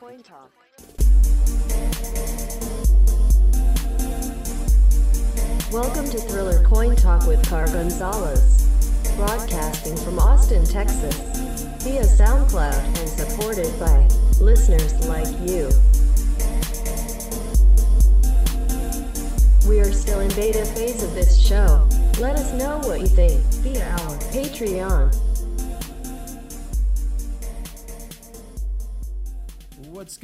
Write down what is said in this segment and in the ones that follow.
Coin Talk. Welcome to Thriller Coin Talk with Car Gonzalez. Broadcasting from Austin, Texas. Via SoundCloud and supported by listeners like you. We are still in beta phase of this show. Let us know what you think via our Patreon.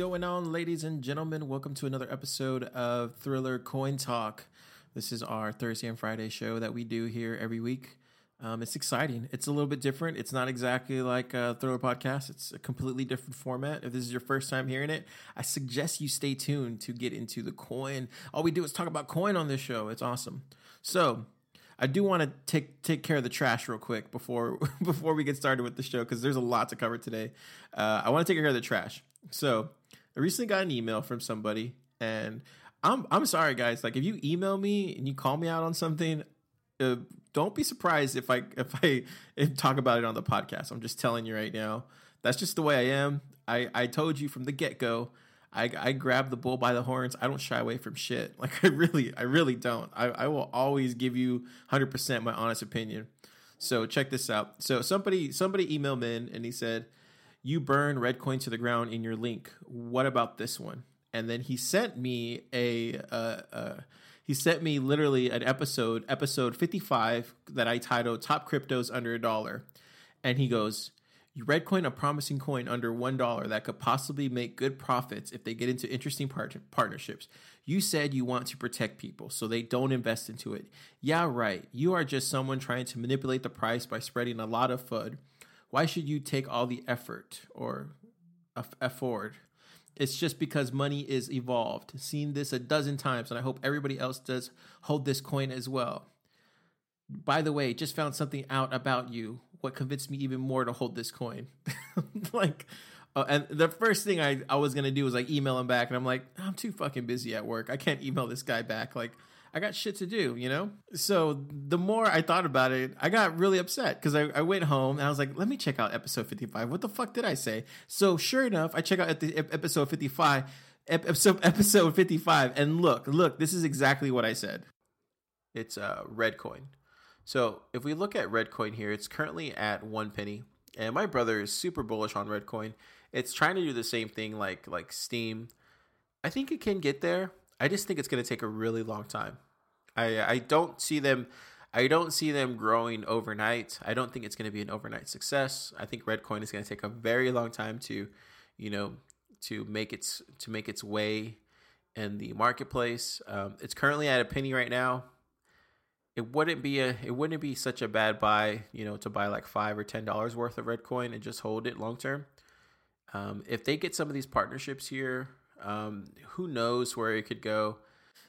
Going on, ladies and gentlemen? Welcome to another episode of Thriller Coin Talk. This is our Thursday and Friday show that we do here every week. Um, it's exciting. It's a little bit different. It's not exactly like a Thriller podcast. It's a completely different format. If this is your first time hearing it, I suggest you stay tuned to get into the coin. All we do is talk about coin on this show. It's awesome. So I do want to take take care of the trash real quick before before we get started with the show because there's a lot to cover today. Uh, I want to take care of the trash. So I recently got an email from somebody, and I'm I'm sorry guys. Like if you email me and you call me out on something, uh, don't be surprised if I if I if talk about it on the podcast. I'm just telling you right now. That's just the way I am. I I told you from the get go. I I grab the bull by the horns. I don't shy away from shit. Like I really I really don't. I I will always give you 100% my honest opinion. So check this out. So somebody somebody emailed me in and he said, "You burn Reddcoin to the ground in your link. What about this one?" And then he sent me a uh, uh he sent me literally an episode, episode 55, that I titled Top Cryptos Under a Dollar. And he goes, You Reddcoin a promising coin under $1 that could possibly make good profits if they get into interesting part- partnerships. You said you want to protect people so they don't invest into it. Yeah, right. You are just someone trying to manipulate the price by spreading a lot of FUD. Why should you take all the effort or afford? It's just because money is evolved. Seen this a dozen times, and I hope everybody else does hold this coin as well. By the way, just found something out about you. What convinced me even more to hold this coin? like, uh, and the first thing I, I was gonna do was like email him back, and I'm like, I'm too fucking busy at work. I can't email this guy back. Like, I got shit to do, you know? So the more I thought about it, I got really upset because I, I, went home and I was like, let me check out episode 55. What the fuck did I say? So sure enough, I check out at the episode 55, episode, episode 55, and look, look, this is exactly what I said. It's a uh, Reddcoin. So if we look at Reddcoin here, it's currently at one penny. And my brother is super bullish on Reddcoin. It's trying to do the same thing like like Steem. I think it can get there I just think it's going to take a really long time. I I don't see them I don't see them growing overnight. I don't think it's going to be an overnight success. I think Reddcoin is going to take a very long time to, you know, to make its to make its way in the marketplace. Um, it's currently at a penny right now. It wouldn't be a it wouldn't be such a bad buy, you know, to buy like five or ten dollars worth of Reddcoin and just hold it long term. Um, if they get some of these partnerships here, um, who knows where it could go?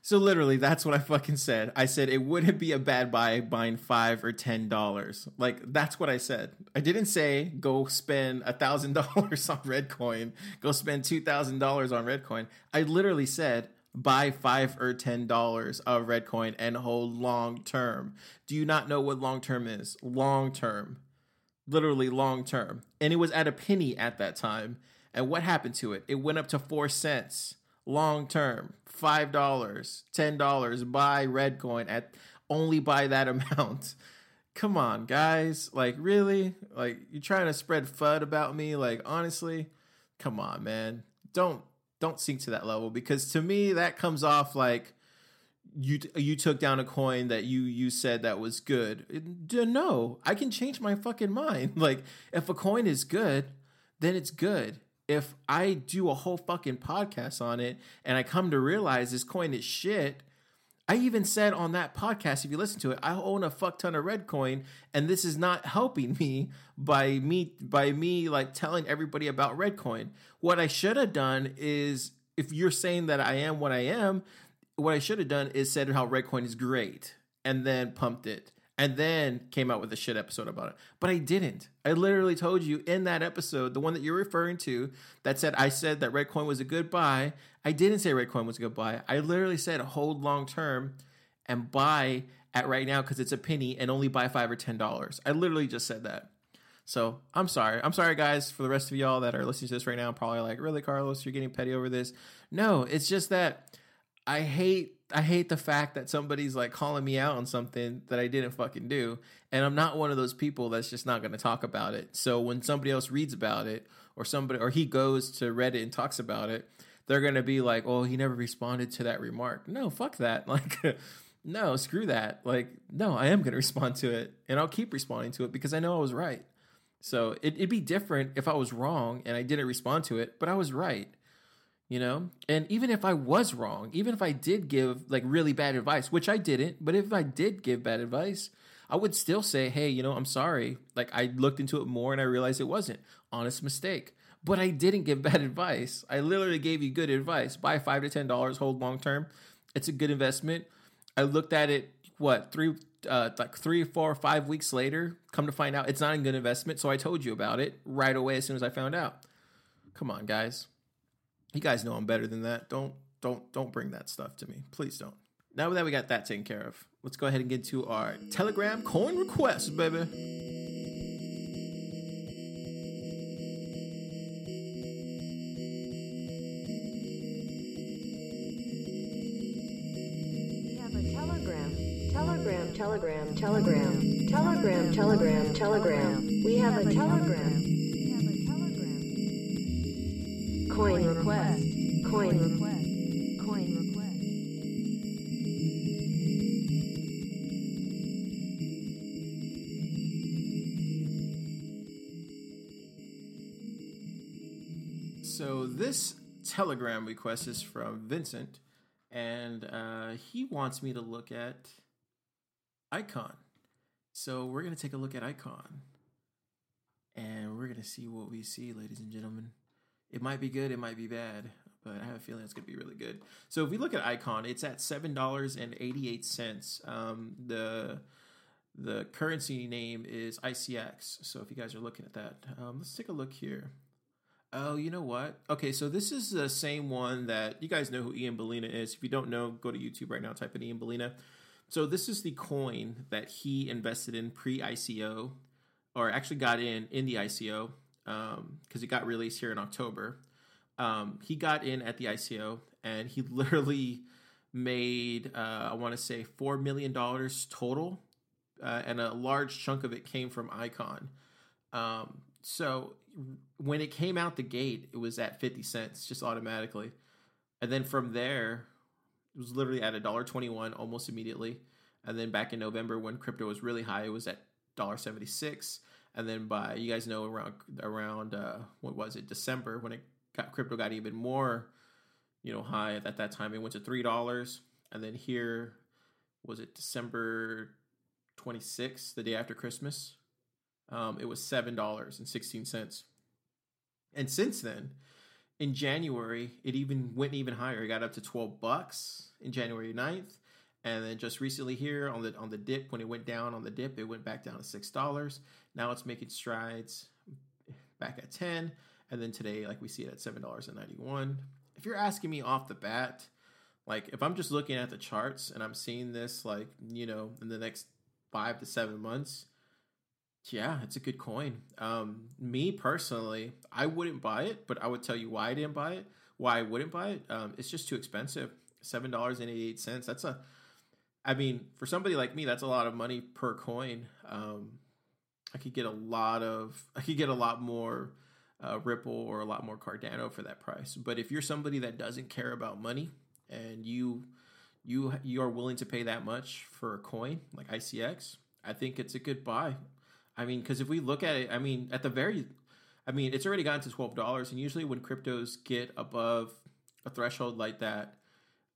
So literally, that's what I fucking said. I said it wouldn't be a bad buy buying five or ten dollars. Like that's what I said. I didn't say go spend a thousand dollars on Reddcoin. Go spend two thousand dollars on Reddcoin. I literally said buy five or ten dollars of Reddcoin and hold long term. Do you not know what long term is? Long term, literally long term, and it was at a penny at that time. And what happened to it? It went up to four cents long term, five dollars, ten dollars. Buy Reddcoin at only buy that amount. Come on, guys. Like, really? Like, you're trying to spread FUD about me? Like, honestly, come on, man. Don't don't sink to that level because to me that comes off like you you took down a coin that you you said that was good. No, I can change my fucking mind. Like, if a coin is good, then it's good if I do a whole fucking podcast on it and I come to realize this coin is shit, I even said on that podcast, if you listen to it, I own a fuck ton of Reddcoin, and this is not helping me by me by me like telling everybody about Reddcoin. What I should have done is if you're saying that I am what I am, what I should have done is said how Reddcoin is great and then pumped it and then came out with a shit episode about it. But I didn't. I literally told you in that episode, the one that you're referring to, that said I said that Reddcoin was a good buy. I didn't say Reddcoin was a good buy. I literally said hold long term and buy at right now because it's a penny and only buy five or ten dollars. I literally just said that. So I'm sorry. I'm sorry, guys, for the rest of y'all that are listening to this right now. Probably like, really, Carlos, you're getting petty over this. No, it's just that I hate I hate the fact that somebody's like calling me out on something that I didn't fucking do. And I'm not one of those people that's just not going to talk about it. So when somebody else reads about it or somebody or he goes to Reddit and talks about it, they're going to be like, "Oh, he never responded to that remark." No, fuck that. Like no, screw that. Like no, I am going to respond to it and I'll keep responding to it because I know I was right. So it, it'd be different if I was wrong and I didn't respond to it, but I was right you know? And even if i was wrong even if i did give like really bad advice which i didn't but if i did give bad advice i would still say hey you know i'm sorry. Like i looked into it more and i realized it wasn't. Honest mistake. But i didn't give bad advice. I literally gave you good advice. Buy five to ten dollars hold long term. It's a good investment. I looked at it what three uh, like three, four, five weeks later, come to find out it's not a good investment. So I told you about it right away as soon as I found out. Come on, guys. You guys know I'm better than that. Don't don't don't bring that stuff to me. Please don't. Now that we got that taken care of, let's go ahead and get to our Telegram coin requests, baby. We have a Telegram. Telegram, Telegram, Telegram, Telegram, Telegram, Telegram. We have a Telegram. Coin request. Coin request. Coin request. So this telegram request is from Vincent, and uh, he wants me to look at Icon. So we're gonna take a look at Icon, and we're gonna see what we see, ladies and gentlemen. It might be good, it might be bad, but I have a feeling it's going to be really good. So if we look at Icon, it's at seven dollars and eighty eight cents. Um, the the currency name is ICX. So if you guys are looking at that, um, let's take a look here. Oh, you know what? Okay, so this is the same one that you guys know who Ian Balina is. If you don't know, go to YouTube right now, type in Ian Balina. So this is the coin that he invested in pre ICO, or actually got in in the ICO because um, it got released here in October. Um, he got in at the ICO and he literally made, uh, I want to say, $4 million total. Uh, and a large chunk of it came from Icon. Um, so when it came out the gate, it was at 50 cents just automatically. And then from there, it was literally at a dollar twenty-one almost immediately. And then back in November, when crypto was really high, it was at dollar seventy-six and then by you guys know around around uh, what was it December when it got crypto got even more you know high at that time it went to three dollars. And then here was it December 26th the day after Christmas? Um, it was seven dollars and 16 cents. And since then in January it even went even higher. It got up to 12 bucks in January 9th and then just recently here on the on the dip when it went down on the dip it went back down to six dollars now it's making strides back at 10 and then today like we see it at $7.91 if you're asking me off the bat like if i'm just looking at the charts and i'm seeing this like you know in the next five to seven months yeah it's a good coin. Um me personally i wouldn't buy it but i would tell you why i didn't buy it why i wouldn't buy it. Um it's just too expensive. seven dollars and 88 cents that's a i mean for somebody like me that's a lot of money per coin. Um I could get a lot of I could get a lot more uh, Ripple or a lot more Cardano for that price. But if you're somebody that doesn't care about money and you you you are willing to pay that much for a coin like ICX, I think it's a good buy. I mean, because if we look at it, I mean, at the very, I mean, it's already gotten to twelve dollars, and usually when cryptos get above a threshold like that,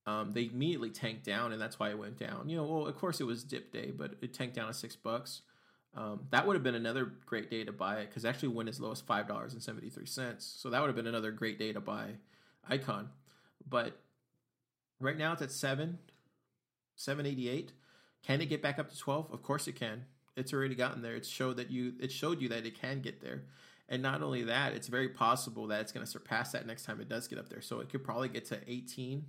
um, they immediately tank down, and that's why it went down. You know, well, of course it was dip day, but it tanked down to six bucks. Um, that would have been another great day to buy it because actually went as low as five dollars and seventy three cents. So that would have been another great day to buy Icon. But right now it's at seven, seven eighty eight. Can it get back up to twelve? Of course it can. It's already gotten there. It showed that you it showed you that it can get there. And not only that, it's very possible that it's going to surpass that next time it does get up there. So it could probably get to 18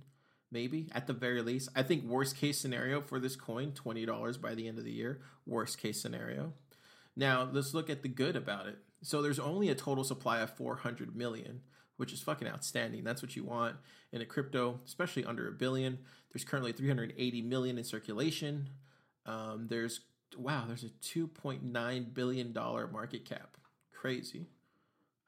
maybe at the very least. I think worst case scenario for this coin, twenty dollars by the end of the year. Worst case scenario. Now, let's look at the good about it. So there's only a total supply of 400 million, which is fucking outstanding. That's what you want in a crypto, especially under a billion. There's currently 380 million in circulation. Um, there's wow, there's a 2.9 billion dollar market cap. Crazy.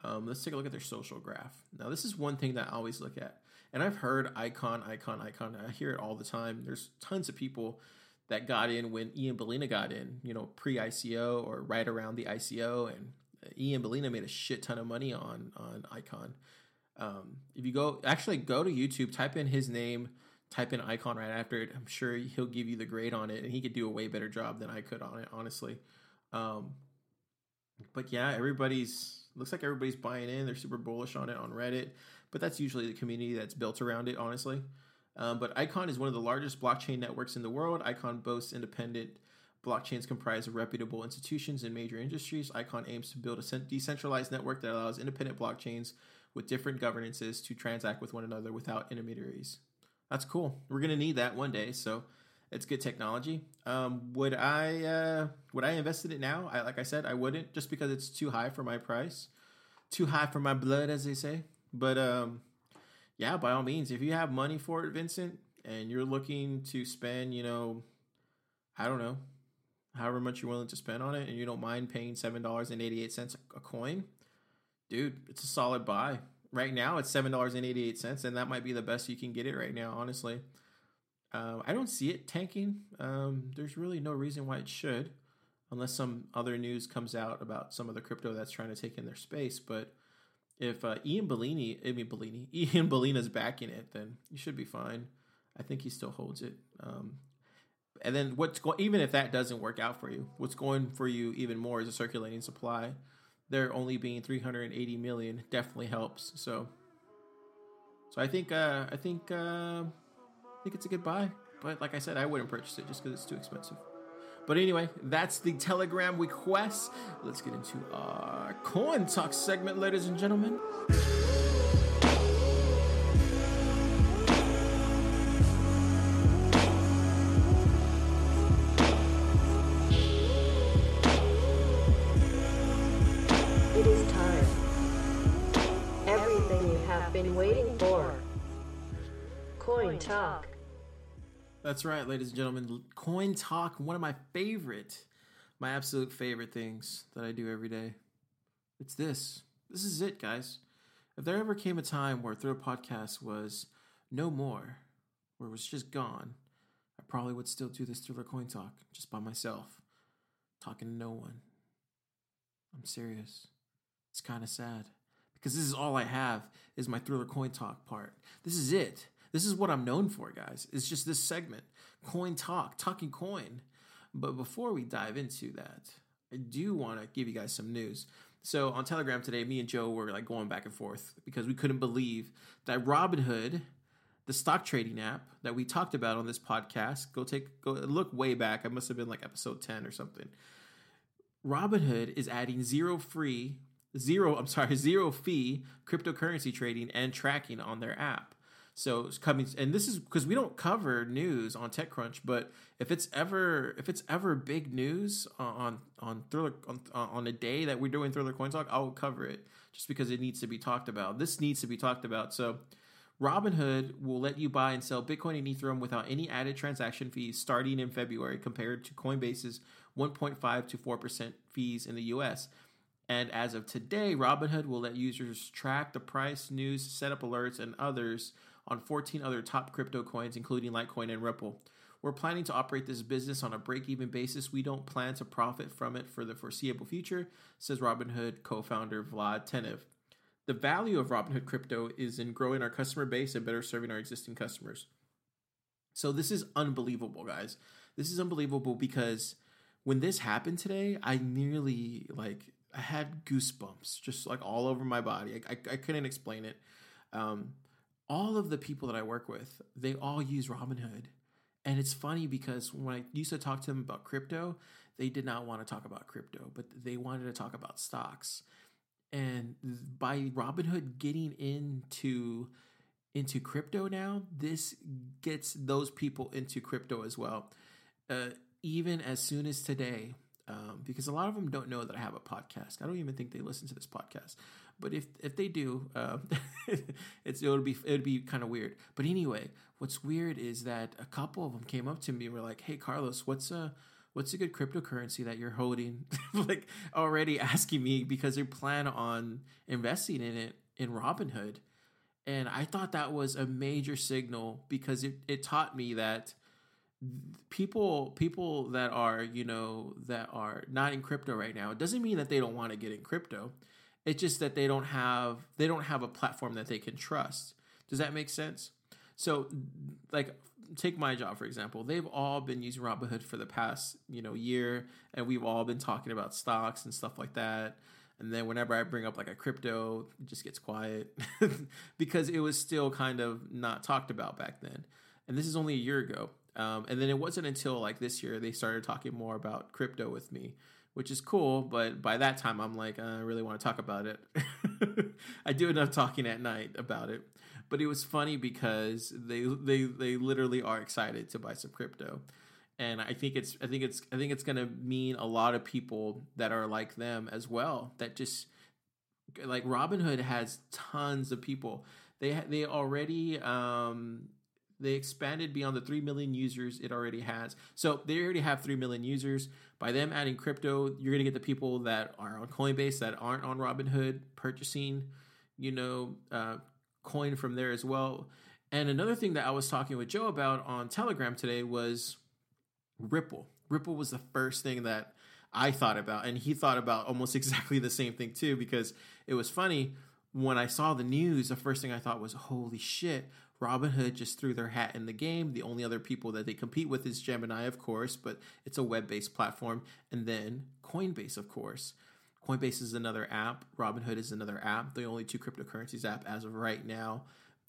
Um, let's take a look at their social graph. Now, this is one thing that I always look at, and I've heard icon, icon, icon. I hear it all the time. There's tons of people that got in when Ian Balina got in, you know, pre ICO or right around the ICO, and Ian Balina made a shit ton of money on on Icon. Um, if you go, actually go to YouTube, type in his name, type in Icon right after it. I'm sure he'll give you the grade on it, and he could do a way better job than I could on it, honestly. Um, but yeah, everybody's looks like everybody's buying in. They're super bullish on it on Reddit, but that's usually the community that's built around it, honestly. Um, but Icon is one of the largest blockchain networks in the world. Icon boasts independent blockchains comprised of reputable institutions in major industries. Icon aims to build a decentralized network that allows independent blockchains with different governances to transact with one another without intermediaries. That's cool. We're gonna need that one day. So it's good technology. Um, would I uh, would I invest in it now? I, like I said, I wouldn't just because it's too high for my price, too high for my blood, as they say. But um, yeah, by all means, if you have money for it, Vincent, and you're looking to spend, you know, I don't know, however much you're willing to spend on it, and you don't mind paying seven dollars and eighty eight cents a coin, dude, it's a solid buy. Right now, it's seven dollars and eighty eight cents, and that might be the best you can get it right now, honestly. Uh, I don't see it tanking. Um, there's really no reason why it should, unless some other news comes out about some of the crypto that's trying to take in their space. But if uh, Ian Bellini, I mean Bellini, Ian Bellina's backing it, then you should be fine. I think he still holds it. Um, and then what's going, even if that doesn't work out for you, what's going for you even more is a circulating supply. There only being 380 million definitely helps. So, so I think, uh, I think. Uh, I think it's a good buy. But like I said, I wouldn't purchase it just because it's too expensive. But anyway, that's the Telegram request. Let's get into our coin talk segment, ladies and gentlemen. It is time. Everything you have been waiting for. Coin Talk. That's right, ladies and gentlemen. Coin Talk, one of my favorite, my absolute favorite things that I do every day. It's this. This is it, guys. If there ever came a time where Thrill Podcast was no more, where it was just gone, I probably would still do this Thriller Coin Talk just by myself, talking to no one. I'm serious. It's kind of sad because this is all I have is my Thriller Coin Talk part. This is it. This is what I'm known for, guys. It's just this segment, Coin Talk, talking coin. But before we dive into that, I do want to give you guys some news. So on Telegram today, me and Joe were like going back and forth because we couldn't believe that Robinhood, the stock trading app that we talked about on this podcast, go take go look way back. I must have been like episode 10 or something. Robinhood is adding zero free, zero, I'm sorry, zero fee cryptocurrency trading and tracking on their app. So it's coming, and this is because we don't cover news on TechCrunch. But if it's ever if it's ever big news on on Thriller on, uh, on a day that we're doing Thriller Coin Talk, I'll cover it just because it needs to be talked about. This needs to be talked about. So Robinhood will let you buy and sell Bitcoin and Ethereum without any added transaction fees starting in February, compared to Coinbase's 1.5 to 4 percent fees in the U.S. And as of today, Robinhood will let users track the price, news, set up alerts, and others on 14 other top crypto coins, including Litecoin and Ripple. We're planning to operate this business on a break even basis. We don't plan to profit from it for the foreseeable future, says Robinhood co founder Vlad Tenev. The value of Robinhood crypto is in growing our customer base and better serving our existing customers. So this is unbelievable, guys. This is unbelievable because when this happened today, I nearly like I had goosebumps just like all over my body. I, I, I couldn't explain it. Um, all of the people that I work with, they all use Robinhood. And it's funny because when I used to talk to them about crypto, they did not want to talk about crypto, but they wanted to talk about stocks. And by Robinhood getting into into crypto now, this gets those people into crypto as well. Uh, even as soon as today, um, because a lot of them don't know that I have a podcast. I don't even think they listen to this podcast, but if if they do, uh, it's it would be it would be kind of weird. But anyway, what's weird is that a couple of them came up to me and were like, "Hey, Carlos, what's a what's a good cryptocurrency that you're holding?" like already asking me because they plan on investing in it in Robinhood. And I thought that was a major signal because it, it taught me that people people that are you know that are not in crypto right now it doesn't mean that they don't want to get in crypto it's just that they don't have they don't have a platform that they can trust. Does that make sense? So like take my job for example. They've all been using robinhood for the past you know year and we've all been talking about stocks and stuff like that. And then whenever i bring up like a crypto it just gets quiet because it was still kind of not talked about back then. And this is only a year ago. Um, and then it wasn't until like this year they started talking more about crypto with me, which is cool. But by that time, I'm like, I really want to talk about it. I do enough talking at night about it. But it was funny because they they they literally are excited to buy some crypto, and I think it's I think it's I think it's gonna mean a lot of people that are like them as well. That just like Robinhood has tons of people. They they already um, they expanded beyond the 3 million users it already has. So they already have 3 million users. By them adding crypto, you're going to get the people that are on Coinbase that aren't on Robinhood purchasing, you know, uh, coin from there as well. And another thing that I was talking with Joe about on Telegram today was Ripple. Ripple was the first thing that I thought about, and he thought about almost exactly the same thing too, because it was funny when I saw the news. The first thing I thought was, "Holy shit! Robinhood just threw their hat in the game. The only other people that they compete with is Gemini, of course, but it's a web based platform. And then Coinbase, of course. Coinbase is another app. Robinhood is another app. The only two cryptocurrencies app as of right now.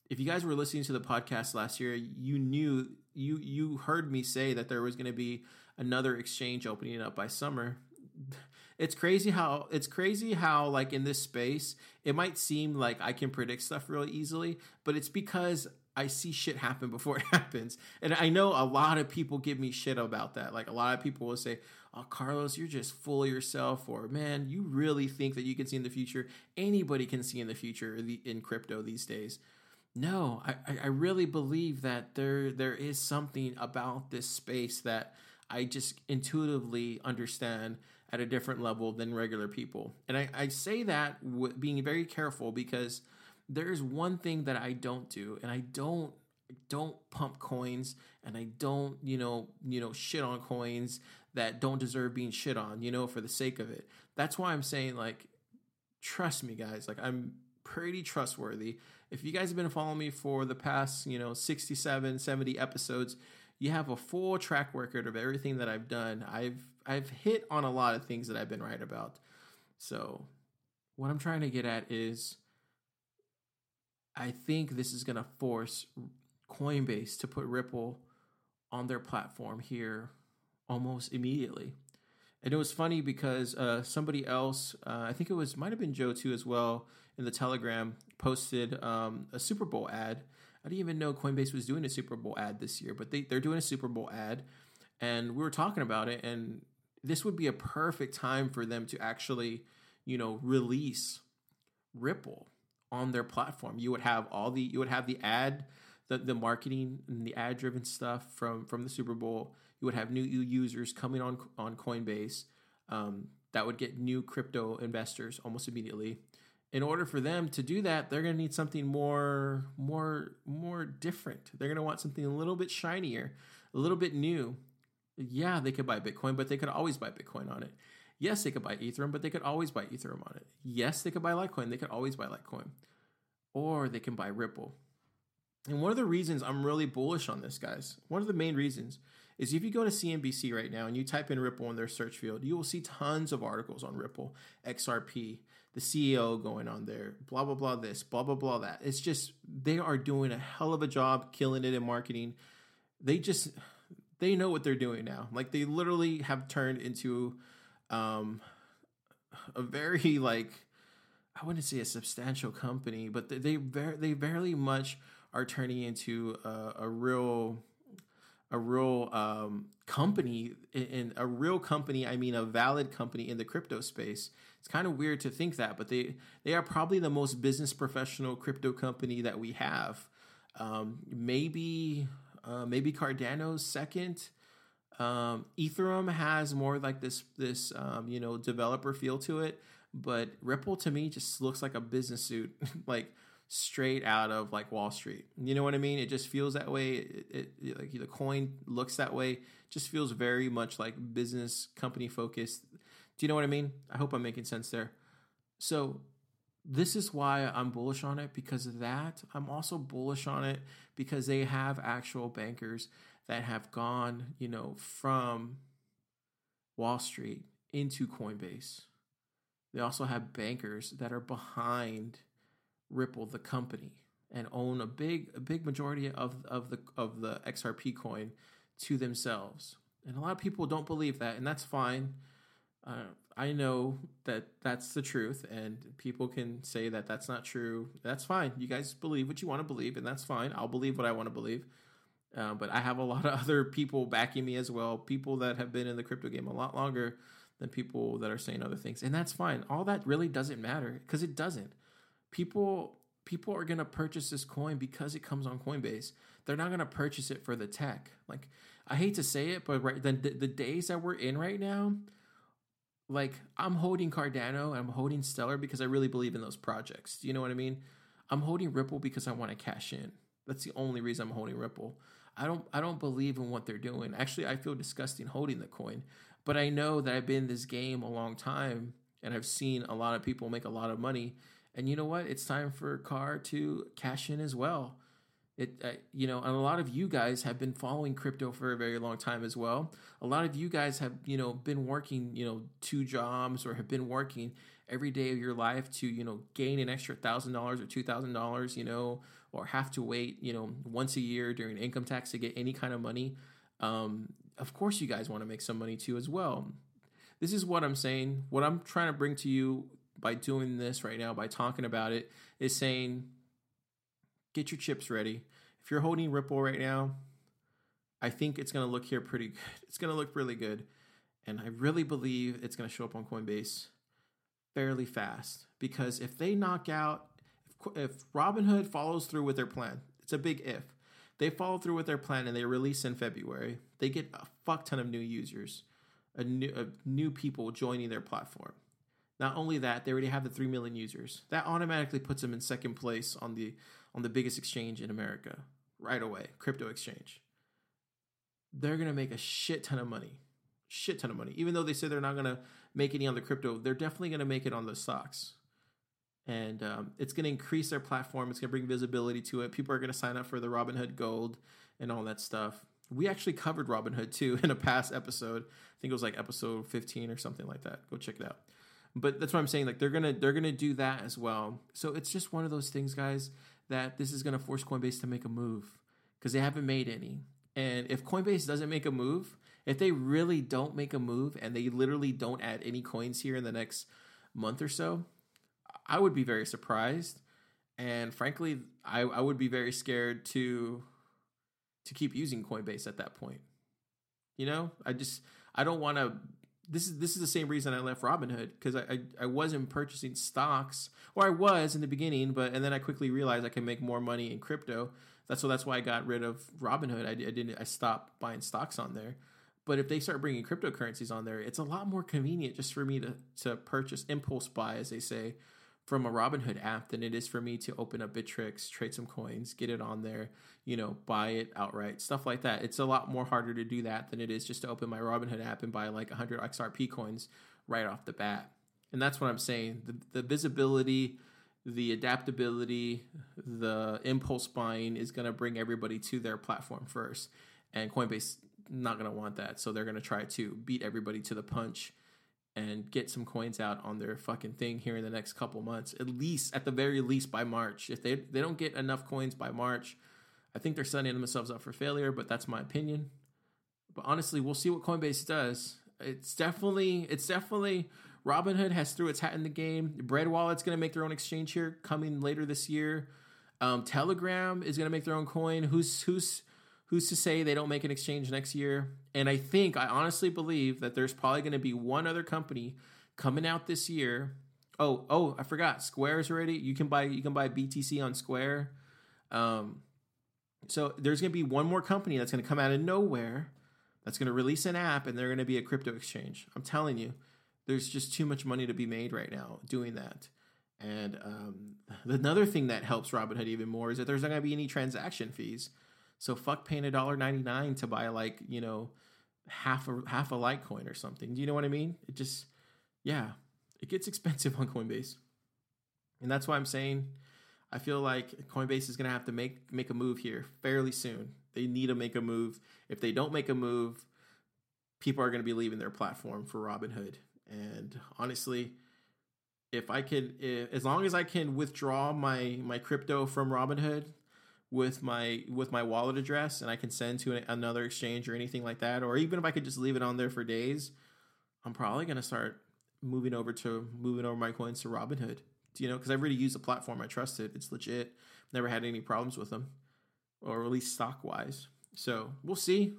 If you guys were listening to the podcast last year, you knew you you heard me say that there was going to be another exchange opening up by summer. It's crazy how it's crazy how like in this space, it might seem like I can predict stuff really easily, but it's because I see shit happen before it happens. And I know a lot of people give me shit about that. Like a lot of people will say, "Oh, Carlos, you're just full of yourself," or "Man, you really think that you can see in the future? Anybody can see in the future in crypto these days." No, I, I really believe that there there is something about this space that I just intuitively understand at a different level than regular people. And I, I say that with being very careful because there's one thing that I don't do, and I don't don't pump coins and I don't, you know, you know, shit on coins that don't deserve being shit on, you know, for the sake of it. That's why I'm saying like trust me guys, like I'm pretty trustworthy. If you guys have been following me for the past, you know, 67, 70 episodes, you have a full track record of everything that I've done. I've I've hit on a lot of things that I've been right about. So, what I'm trying to get at is I think this is going to force Coinbase to put Ripple on their platform here almost immediately. And it was funny because uh, somebody else, uh, I think it was might have been Joe too as well, in the Telegram posted um, a Super Bowl ad. I didn't even know Coinbase was doing a Super Bowl ad this year, but they, they're doing a Super Bowl ad, and we were talking about it, and this would be a perfect time for them to actually, you know, release Ripple on their platform. You would have all the you would have the ad, the the marketing and the ad driven stuff from from the Super Bowl. You would have new users coming on on Coinbase. Um, that would get new crypto investors almost immediately. In order for them to do that, they're going to need something more more more different. They're going to want something a little bit shinier, a little bit new. Yeah, they could buy Bitcoin, but they could always buy Bitcoin on it. Yes, they could buy Ethereum, but they could always buy Ethereum on it. Yes, they could buy Litecoin, they could always buy Litecoin. Or they can buy Ripple. And one of the reasons I'm really bullish on this, guys, one of the main reasons is if you go to CNBC right now and you type in Ripple in their search field, you will see tons of articles on Ripple, XRP, the CEO going on there, blah, blah, blah, this, blah, blah, blah, that. It's just, they are doing a hell of a job killing it in marketing. They just, they know what they're doing now. Like they literally have turned into um, a very like I wouldn't say a substantial company, but they they very they very much are turning into a, a real a real um, company in a real company i mean a valid company in the crypto space. It's kind of weird to think that but they they are probably the most business professional crypto company that we have. Um, maybe uh, maybe cardano's second um, ethereum has more like this this um, you know developer feel to it but ripple to me just looks like a business suit like straight out of like Wall Street. You know what I mean? It just feels that way. It, it, like the coin looks that way. Just feels very much like business company focused. Do you know what I mean? I hope I'm making sense there. So this is why I'm bullish on it because of that. I'm also bullish on it because they have actual bankers that have gone, you know, from Wall Street into Coinbase. They also have bankers that are behind Ripple the company and own a big a big majority of of the of the XRP coin to themselves. And a lot of people don't believe that, and that's fine. Uh, I know that that's the truth, and people can say that that's not true. That's fine. You guys believe what you want to believe, and that's fine. I'll believe what I want to believe. Uh, but I have a lot of other people backing me as well. People that have been in the crypto game a lot longer than people that are saying other things, and that's fine. All that really doesn't matter because it doesn't people people are going to purchase this coin because it comes on Coinbase. They're not going to purchase it for the tech. Like I hate to say it, but right the, the days that we're in right now, like I'm holding Cardano, I'm holding Stellar because I really believe in those projects. Do you know what I mean? I'm holding Ripple because I want to cash in. That's the only reason I'm holding Ripple. I don't I don't believe in what they're doing. Actually, I feel disgusting holding the coin, but I know that I've been in this game a long time and I've seen a lot of people make a lot of money and you know what? It's time for Car to cash in as well. It, uh, you know, and a lot of you guys have been following crypto for a very long time as well. A lot of you guys have, you know, been working, you know, two jobs or have been working every day of your life to, you know, gain an extra thousand dollars or two thousand dollars, you know, or have to wait, you know, once a year during income tax to get any kind of money. Um, of course, you guys want to make some money too as well. This is what I'm saying. What I'm trying to bring to you by doing this right now, by talking about it, is saying get your chips ready. If you're holding Ripple right now, I think it's going to look here pretty good. It's going to look really good. And I really believe it's going to show up on Coinbase fairly fast because if they knock out, if, Robinhood follows through with their plan, it's a big if. They follow through with their plan and they release in February, they get a fuck ton of new users, a new, a new people joining their platform. Not only that, they already have the 3 million users. That automatically puts them in second place on the on the biggest exchange in America right away, crypto exchange. They're going to make a shit ton of money. Shit ton of money. Even though they say they're not going to make any on the crypto, they're definitely going to make it on the stocks. And um, it's going to increase their platform. It's going to bring visibility to it. People are going to sign up for the Robinhood Gold and all that stuff. We actually covered Robinhood too in a past episode. I think it was like episode 15 or something like that. Go check it out but that's what I'm saying. Like they're gonna they're gonna do that as well. So it's just one of those things, guys, that this is gonna force Coinbase to make a move because they haven't made any. And if Coinbase doesn't make a move, if they really don't make a move and they literally don't add any coins here in the next month or so, I would be very surprised. And frankly, I, I would be very scared to to keep using Coinbase at that point. You know, I just I don't want to this is this is the same reason I left Robinhood because I, I, I wasn't purchasing stocks or I was in the beginning, but and then I quickly realized I can make more money in crypto. That's so that's why I got rid of Robinhood. I, I didn't I stopped buying stocks on there. But if they start bringing cryptocurrencies on there, it's a lot more convenient just for me to to purchase impulse buy, as they say, from a Robinhood app than it is for me to open up Bittrex, trade some coins, get it on there, you know, buy it outright, stuff like that. It's a lot more harder to do that than it is just to open my Robinhood app and buy like 100 XRP coins right off the bat. And that's what I'm saying. The, the visibility, the adaptability, the impulse buying is going to bring everybody to their platform first. And Coinbase not going to want that. So they're going to try to beat everybody to the punch and get some coins out on their fucking thing here in the next couple months. At least, at the very least, by March. If they they don't get enough coins by March, I think they're setting themselves up for failure. But that's my opinion. But honestly, we'll see what Coinbase does. It's definitely it's definitely Robinhood has threw its hat in the game. Bread Wallet's going to make their own exchange here coming later this year. Um, Telegram is going to make their own coin. Who's who's Who's to say they don't make an exchange next year? And I think, I honestly believe that there's probably going to be one other company coming out this year. Oh, oh, I forgot. Square's already. You can buy you can buy BTC on Square. Um, so there's going to be one more company that's going to come out of nowhere that's going to release an app and they're going to be a crypto exchange. I'm telling you, there's just too much money to be made right now doing that. And um, another thing that helps Robinhood even more is that there's not going to be any transaction fees. So fuck paying a dollar ninety nine to buy like you know half a half a Litecoin or something. Do you know what I mean? It just yeah, it gets expensive on Coinbase, and that's why I'm saying I feel like Coinbase is to have to make make a move here fairly soon. They need to make a move. If they don't make a move, people are to be leaving their platform for Robinhood. And honestly, if I can, if, as long as I can withdraw my my crypto from Robinhood with my with my wallet address, and I can send to another exchange or anything like that, or even if I could just leave it on there for days, I'm probably going to start moving over to moving over my coins to Robinhood you know, because I've already used the platform. I trust it. It's legit. Never had any problems with them, or at least stock wise. So we'll see.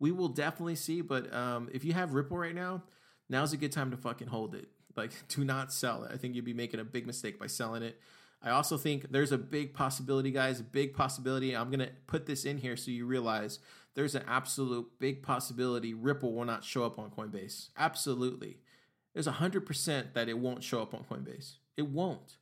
We will definitely see. But um, if you have Ripple right now, now's a good time to fucking hold it. Like, do not sell it. I think you'd be making a big mistake by selling it. I also think there's a big possibility, guys, big possibility. I'm going to put this in here so you realize there's an absolute big possibility Ripple will not show up on Coinbase. Absolutely. There's a 100% that it won't show up on Coinbase. It won't.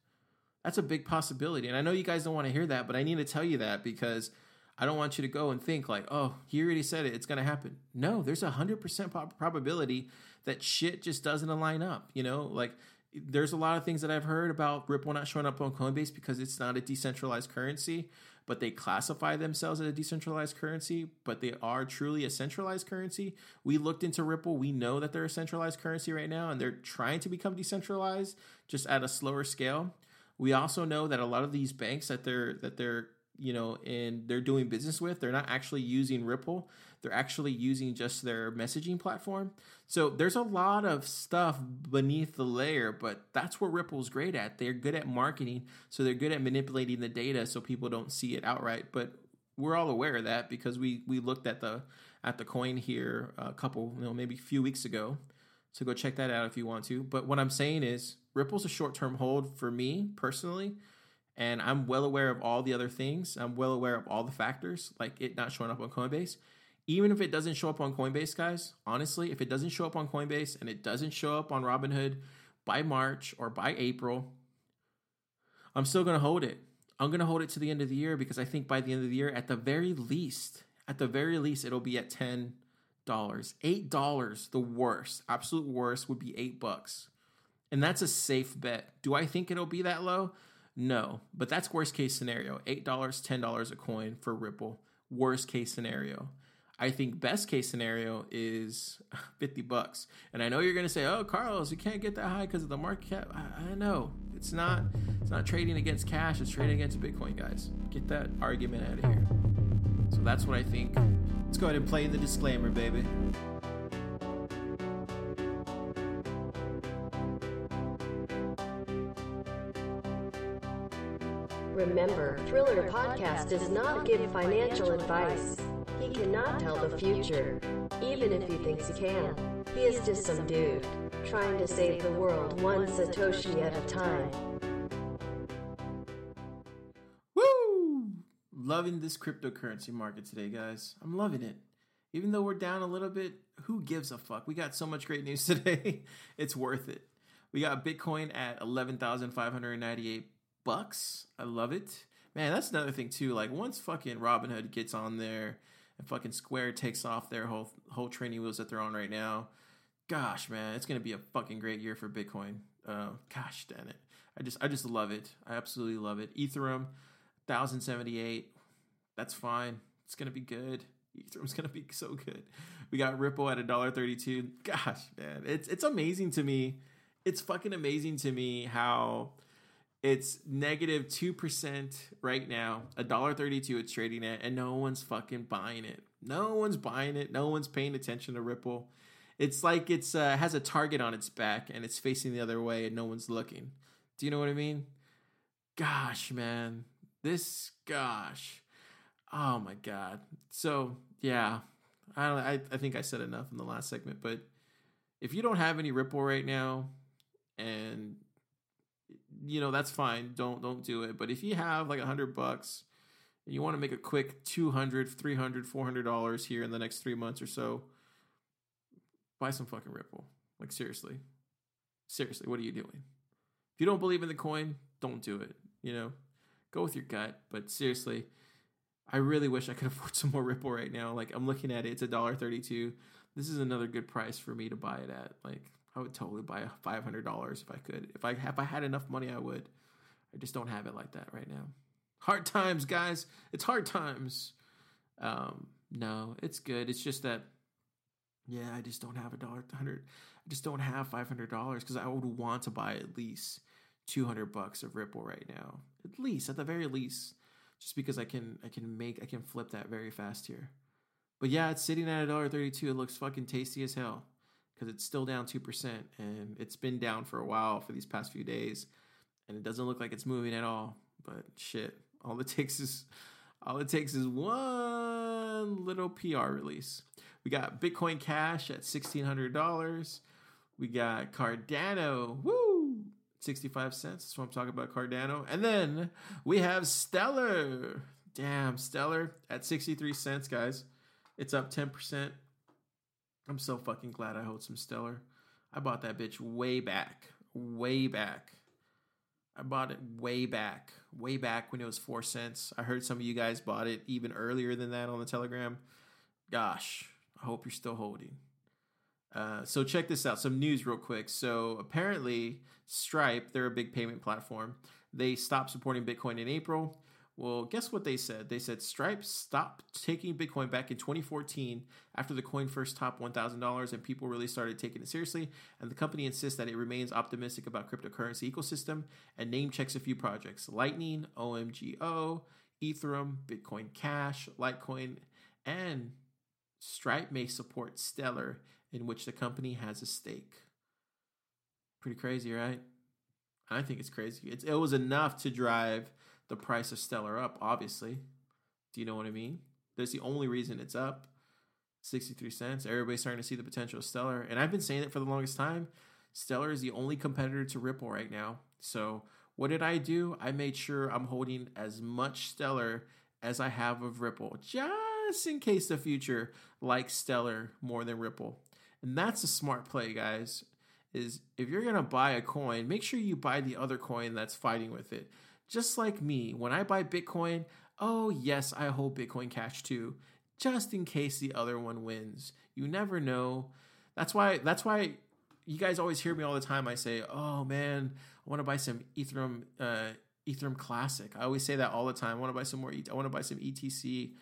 That's a big possibility. And I know you guys don't want to hear that, but I need to tell you that because I don't want you to go and think like, oh, he already said it. It's going to happen. No, there's a 100% probability that shit just doesn't align up. You know, like there's a lot of things that I've heard about Ripple not showing up on Coinbase because it's not a decentralized currency, but they classify themselves as a decentralized currency, but they are truly a centralized currency. We looked into Ripple. We know that they're a centralized currency right now, and they're trying to become decentralized just at a slower scale. We also know that a lot of these banks that they're that they're you know and they're doing business with, they're not actually using Ripple. They're actually using just their messaging platform. So there's a lot of stuff beneath the layer, but that's what Ripple's great at. They're good at marketing, so they're good at manipulating the data so people don't see it outright. But we're all aware of that because we we looked at the at the coin here a couple, you know, maybe a few weeks ago. So go check that out if you want to. But what I'm saying is Ripple's a short-term hold for me personally and I'm well aware of all the other things. I'm well aware of all the factors, like it not showing up on Coinbase even if it doesn't show up on Coinbase, guys, honestly, if it doesn't show up on Coinbase and it doesn't show up on Robinhood by March or by April, I'm still going to hold it. I'm going to hold it to the end of the year because I think by the end of the year, at the very least, at the very least, it'll be at $10. $8, the worst, absolute worst would be 8 bucks. And that's a safe bet. Do I think it'll be that low? No, but that's worst case scenario. $8, $10 a coin for Ripple. Worst case scenario. I think best case scenario is 50 bucks. And I know you're going to say, "Oh, Carlos, you can't get that high because of the market cap." I, I, know. It's not it's not trading against cash, it's trading against Bitcoin, guys. Get that argument out of here. So that's what I think. Let's go ahead and play the disclaimer, baby. Remember, Thriller Podcast does not give financial advice. He cannot tell the future, even if he thinks he can. He is just some dude, trying to save the world one Satoshi at a time. Woo! Loving this cryptocurrency market today, guys. I'm loving it. Even though we're down a little bit, who gives a fuck? We got so much great news today. it's worth it. We got Bitcoin at 11,598 bucks. I love it. Man, that's another thing too. Like once fucking Robinhood gets on there and fucking Square takes off their whole whole training wheels that they're on right now, gosh, man, it's gonna be a fucking great year for Bitcoin. Uh, gosh, damn it, I just I just love it. I absolutely love it. Ethereum, thousand seventy eight. That's fine. It's gonna be good. Ethereum's gonna be so good. We got Ripple at a dollar thirty two. Gosh, man, it's it's amazing to me. It's fucking amazing to me how it's negative 2% right now. A dollar 32 it's trading at and no one's fucking buying it. No one's buying it. No one's paying attention to Ripple. It's like it's uh, has a target on its back and it's facing the other way and no one's looking. Do you know what I mean? Gosh, man. This gosh. Oh my god. So yeah, I don't. I, I think I said enough in the last segment, but if you don't have any Ripple right now, and you know that's fine. Don't don't do it. But if you have like a hundred bucks and you want to make a quick 200 300 400 dollars here in the next three months or so buy some fucking ripple. Like seriously. Seriously what are you doing? If you don't believe in the coin don't do it you know? Go with your gut. But seriously i really wish i could afford some more ripple right now. Like i'm looking at it. It's a dollar 32 this is another good price for me to buy it at. Like i would totally buy a $500 if i could if i if i had enough money i would i just don't have it like that right now hard times, guys. It's hard times. Um, no, it's good. It's just that, yeah, I just don't have a dollar hundred. I just don't have five hundred dollars because I would want to buy at least two hundred bucks of Ripple right now, at least at the very least, just because I can I can make I can flip that very fast here. But yeah, it's sitting at a dollar thirty two. It looks fucking tasty as hell because it's still down two percent, and it's been down for a while for these past few days, and it doesn't look like it's moving at all. But shit, all it takes is all it takes is one little PR release. We got Bitcoin Cash at $1,600. We got Cardano, woo, 65 cents. That's what I'm talking about, Cardano. And then we have Stellar. Damn, Stellar at 63 cents, guys. It's up 10%. I'm so fucking glad I hold some Stellar. I bought that bitch way back, way back. I bought it way back, way back when it was four cents. I heard some of you guys bought it even earlier than that on the Telegram. Gosh, I hope you're still holding. Uh, so check this out. Some news real quick. So apparently, Stripe, they're a big payment platform. They stopped supporting Bitcoin in April. Well, guess what they said? They said Stripe stopped taking Bitcoin back in 2014 after the coin first topped $1,000 and people really started taking it seriously. And the company insists that it remains optimistic about cryptocurrency ecosystem and name checks a few projects: Lightning, OMGO, Ethereum, Bitcoin Cash, Litecoin, and Stripe may support Stellar, in which the company has a stake. Pretty crazy, right? I think it's crazy. It's, it was enough to drive the price of Stellar up, obviously. Do you know what I mean? That's the only reason it's up. 63 cents. Everybody's starting to see the potential of Stellar. And I've been saying it for the longest time. Stellar is the only competitor to Ripple right now. So, what did I do? I made sure I'm holding as much Stellar as I have of Ripple, just in case the future likes Stellar more than Ripple. And that's a smart play, guys. Is if you're gonna buy a coin, make sure you buy the other coin that's fighting with it. Just like me, when I buy Bitcoin, oh yes, I hold Bitcoin Cash too, just in case the other one wins. You never know. That's why that's why you guys always hear me all the time. I say, "Oh man, I want to buy some Ethereum uh, Ethereum Classic." I always say that all the time. I want to buy some more. I want to buy some ETC.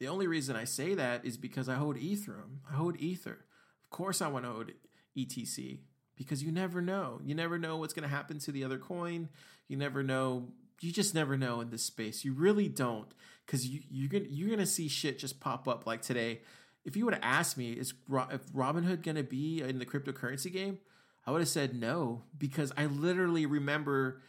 The only reason I say that is because I hold Ethereum. I hold Ether. Of course, I want to hold ETC because you never know. You never know what's going to happen to the other coin. You never know. You just never know in this space. You really don't, because you you're gonna you're gonna see shit just pop up like today. If you would have asked me, is if Robinhood gonna be in the cryptocurrency game? I would have said no because I literally remember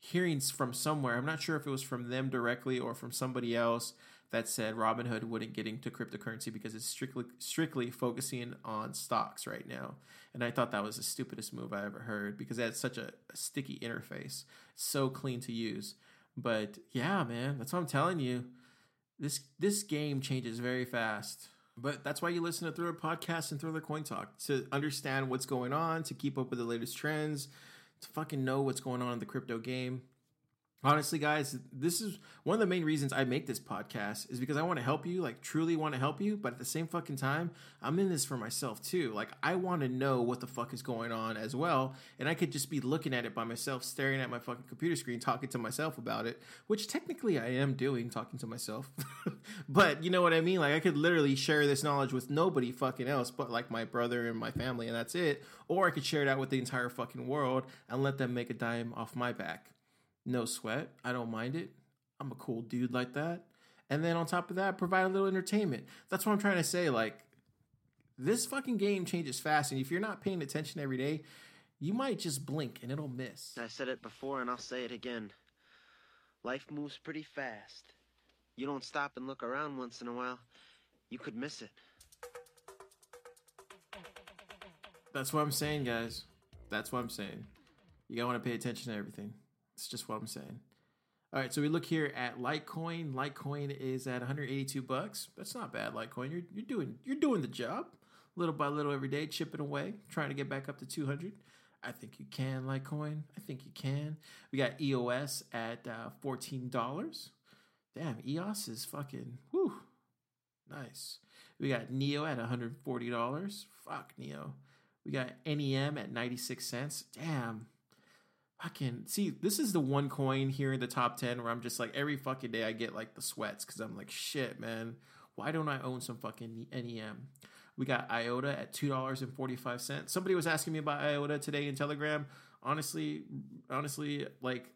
hearing from somewhere. I'm not sure if it was from them directly or from somebody else that said Robinhood wouldn't get into cryptocurrency because it's strictly strictly focusing on stocks right now. And I thought that was the stupidest move I ever heard because had such a, a sticky interface, so clean to use. But yeah, man, that's what I'm telling you. This this game changes very fast. But that's why you listen to Thriller Podcast and Thriller Coin Talk to understand what's going on, to keep up with the latest trends, to fucking know what's going on in the crypto game honestly guys this is one of the main reasons i make this podcast is because i want to help you like truly want to help you but at the same fucking time i'm in this for myself too. Like i want to know what the fuck is going on as well and i could just be looking at it by myself staring at my fucking computer screen talking to myself about it which technically i am doing talking to myself. But you know what i mean? Like i could literally share this knowledge with nobody fucking else but like my brother and my family and that's it. Or i could share it out with the entire fucking world and let them make a dime off my back no sweat. I don't mind it. I'm a cool dude like that. And then on top of that, provide a little entertainment. That's what I'm trying to say. Like, this fucking game changes fast. And if you're not paying attention every day, you might just blink and it'll miss. I said it before and I'll say it again. Life moves pretty fast. you don't stop and look around once in a while, you could miss it. That's what I'm saying, guys. That's what I'm saying. You gotta want to pay attention to everything. It's just what I'm saying. All right, so we look here at Litecoin. Litecoin is at 182 bucks. That's not bad, Litecoin. You're you're doing you're doing the job, little by little every day, chipping away, trying to get back up to 200. I think you can, Litecoin. I think you can. We got EOS at uh, $14. Damn, EOS is fucking whoo, nice. We got Neo at $140. Fuck Neo. We got NEM at 96 cents. Damn. Fucking see, this is the one coin here in the top 10 where I'm just like every fucking day I get like the sweats because I'm like, shit, man. Why don't I own some fucking NEM? We got IOTA at two dollars and forty five cents. Somebody was asking me about IOTA today in Telegram. Honestly, honestly, like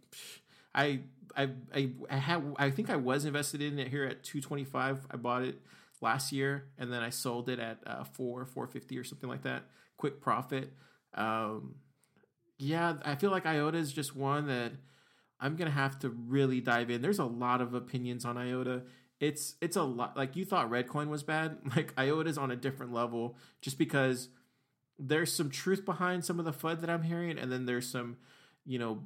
I I I, I had I think I was invested in it here at two twenty five. I bought it last year and then I sold it at uh, four four fifty or something like that. Quick profit. Um, yeah, I feel like IOTA is just one that I'm gonna have to really dive in. There's a lot of opinions on IOTA. It's it's a lot like you thought Reddcoin was bad? Like iota is on a different level just because there's some truth behind some of the fud that i'm hearing and then there's some you know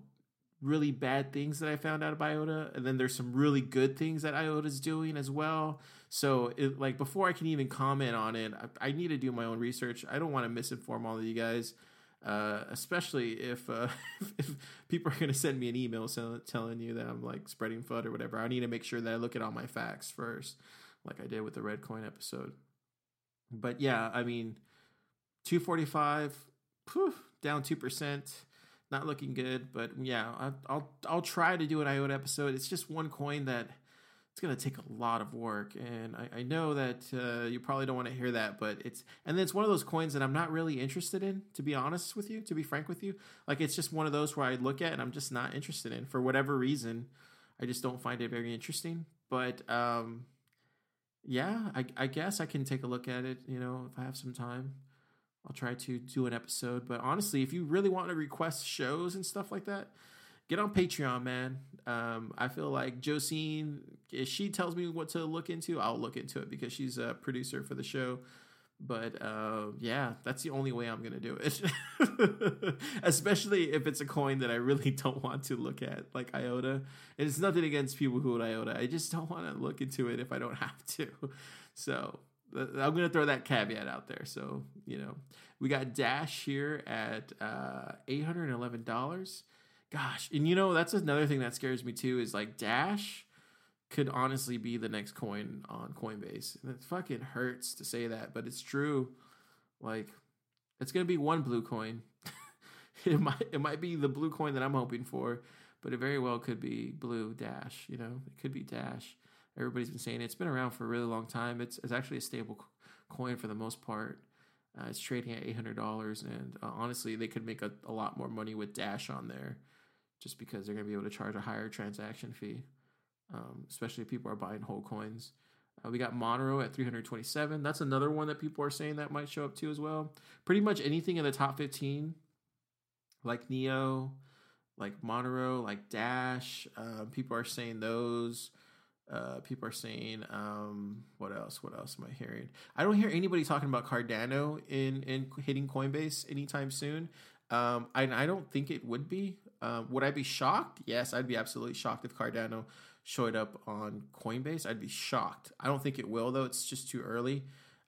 really bad things that i found out about iota and then there's some really good things that iota is doing as well. So it, like before i can even comment on it I, I need to do my own research. I don't want to misinform all of you guys uh, especially if, uh, if people are going to send me an email so, telling you that I'm like spreading FUD or whatever. I need to make sure that I look at all my facts first, like I did with the Reddcoin episode. But yeah, I mean, 245, poof, down 2%, not looking good. But yeah, I, I'll, I'll try to do an IOTA episode. It's just one coin that it's going to take a lot of work and i, I know that uh, you probably don't want to hear that but it's and then it's one of those coins that i'm not really interested in to be honest with you to be frank with you. Like it's just one of those where i look at and i'm just not interested in. For whatever reason i just don't find it very interesting but um yeah I, I guess i can take a look at it you know if i have some time. I'll try to do an episode but honestly if you really want to request shows and stuff like that get on Patreon, man. Um, I feel like Josine, if she tells me what to look into, I'll look into it because she's a producer for the show. But uh, yeah, that's the only way I'm going to do it. Especially if it's a coin that I really don't want to look at, like IOTA. And it's nothing against people who own IOTA. I just don't want to look into it if I don't have to. So I'm going to throw that caveat out there. So, you know, we got Dash here at uh, $811 gosh, and you know that's another thing that scares me too is like Dash could honestly be the next coin on Coinbase. And it fucking hurts to say that, but it's true. Like it's gonna be one blue coin. it might it might be the blue coin that I'm hoping for, but it very well could be blue dash. You know, it could be dash. Everybody's been saying it. it's been around for a really long time. It's it's actually a stable coin for the most part. Uh, it's trading at eight hundred dollars, and uh, honestly, they could make a, a lot more money with Dash on there just because they're going to be able to charge a higher transaction fee, um, especially if people are buying whole coins. Uh, we got Monero at 327. That's another one that people are saying that might show up too as well. Pretty much anything in the top 15, like Neo, like Monero, like Dash. Uh, people are saying those. Uh, people are saying, um, what else? What else am I hearing? I don't hear anybody talking about Cardano in in hitting Coinbase anytime soon. Um, I, I don't think it would be. Um, would I be shocked? Yes, I'd be absolutely shocked if Cardano showed up on Coinbase. I'd be shocked. I don't think it will though. It's just too early.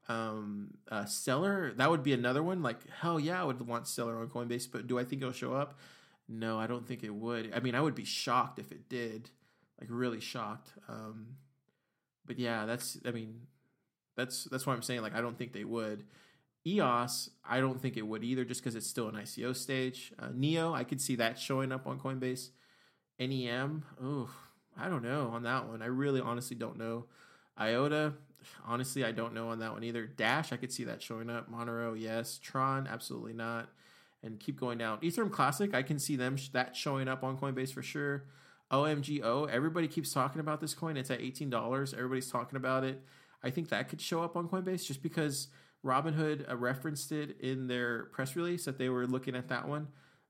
Um, uh, Stellar that would be another one. Like hell yeah, I would want Stellar on Coinbase. But do I think it'll show up? No, I don't think it would. I mean, I would be shocked if it did. Like really shocked. Um, but yeah, that's. I mean, that's that's what I'm saying. Like I don't think they would. EOS, I don't think it would either, just because it's still an ICO stage. Uh, Neo, I could see that showing up on Coinbase. NEM, oh, I don't know on that one. I really honestly don't know. IOTA, honestly, I don't know on that one either. Dash, I could see that showing up. Monero, yes. Tron, absolutely not. And keep going down. Ethereum Classic, I can see them that showing up on Coinbase for sure. OMGO, everybody keeps talking about this coin. It's at $18. Everybody's talking about it. I think that could show up on Coinbase just because Robinhood uh, referenced it in their press release that they were looking at that one.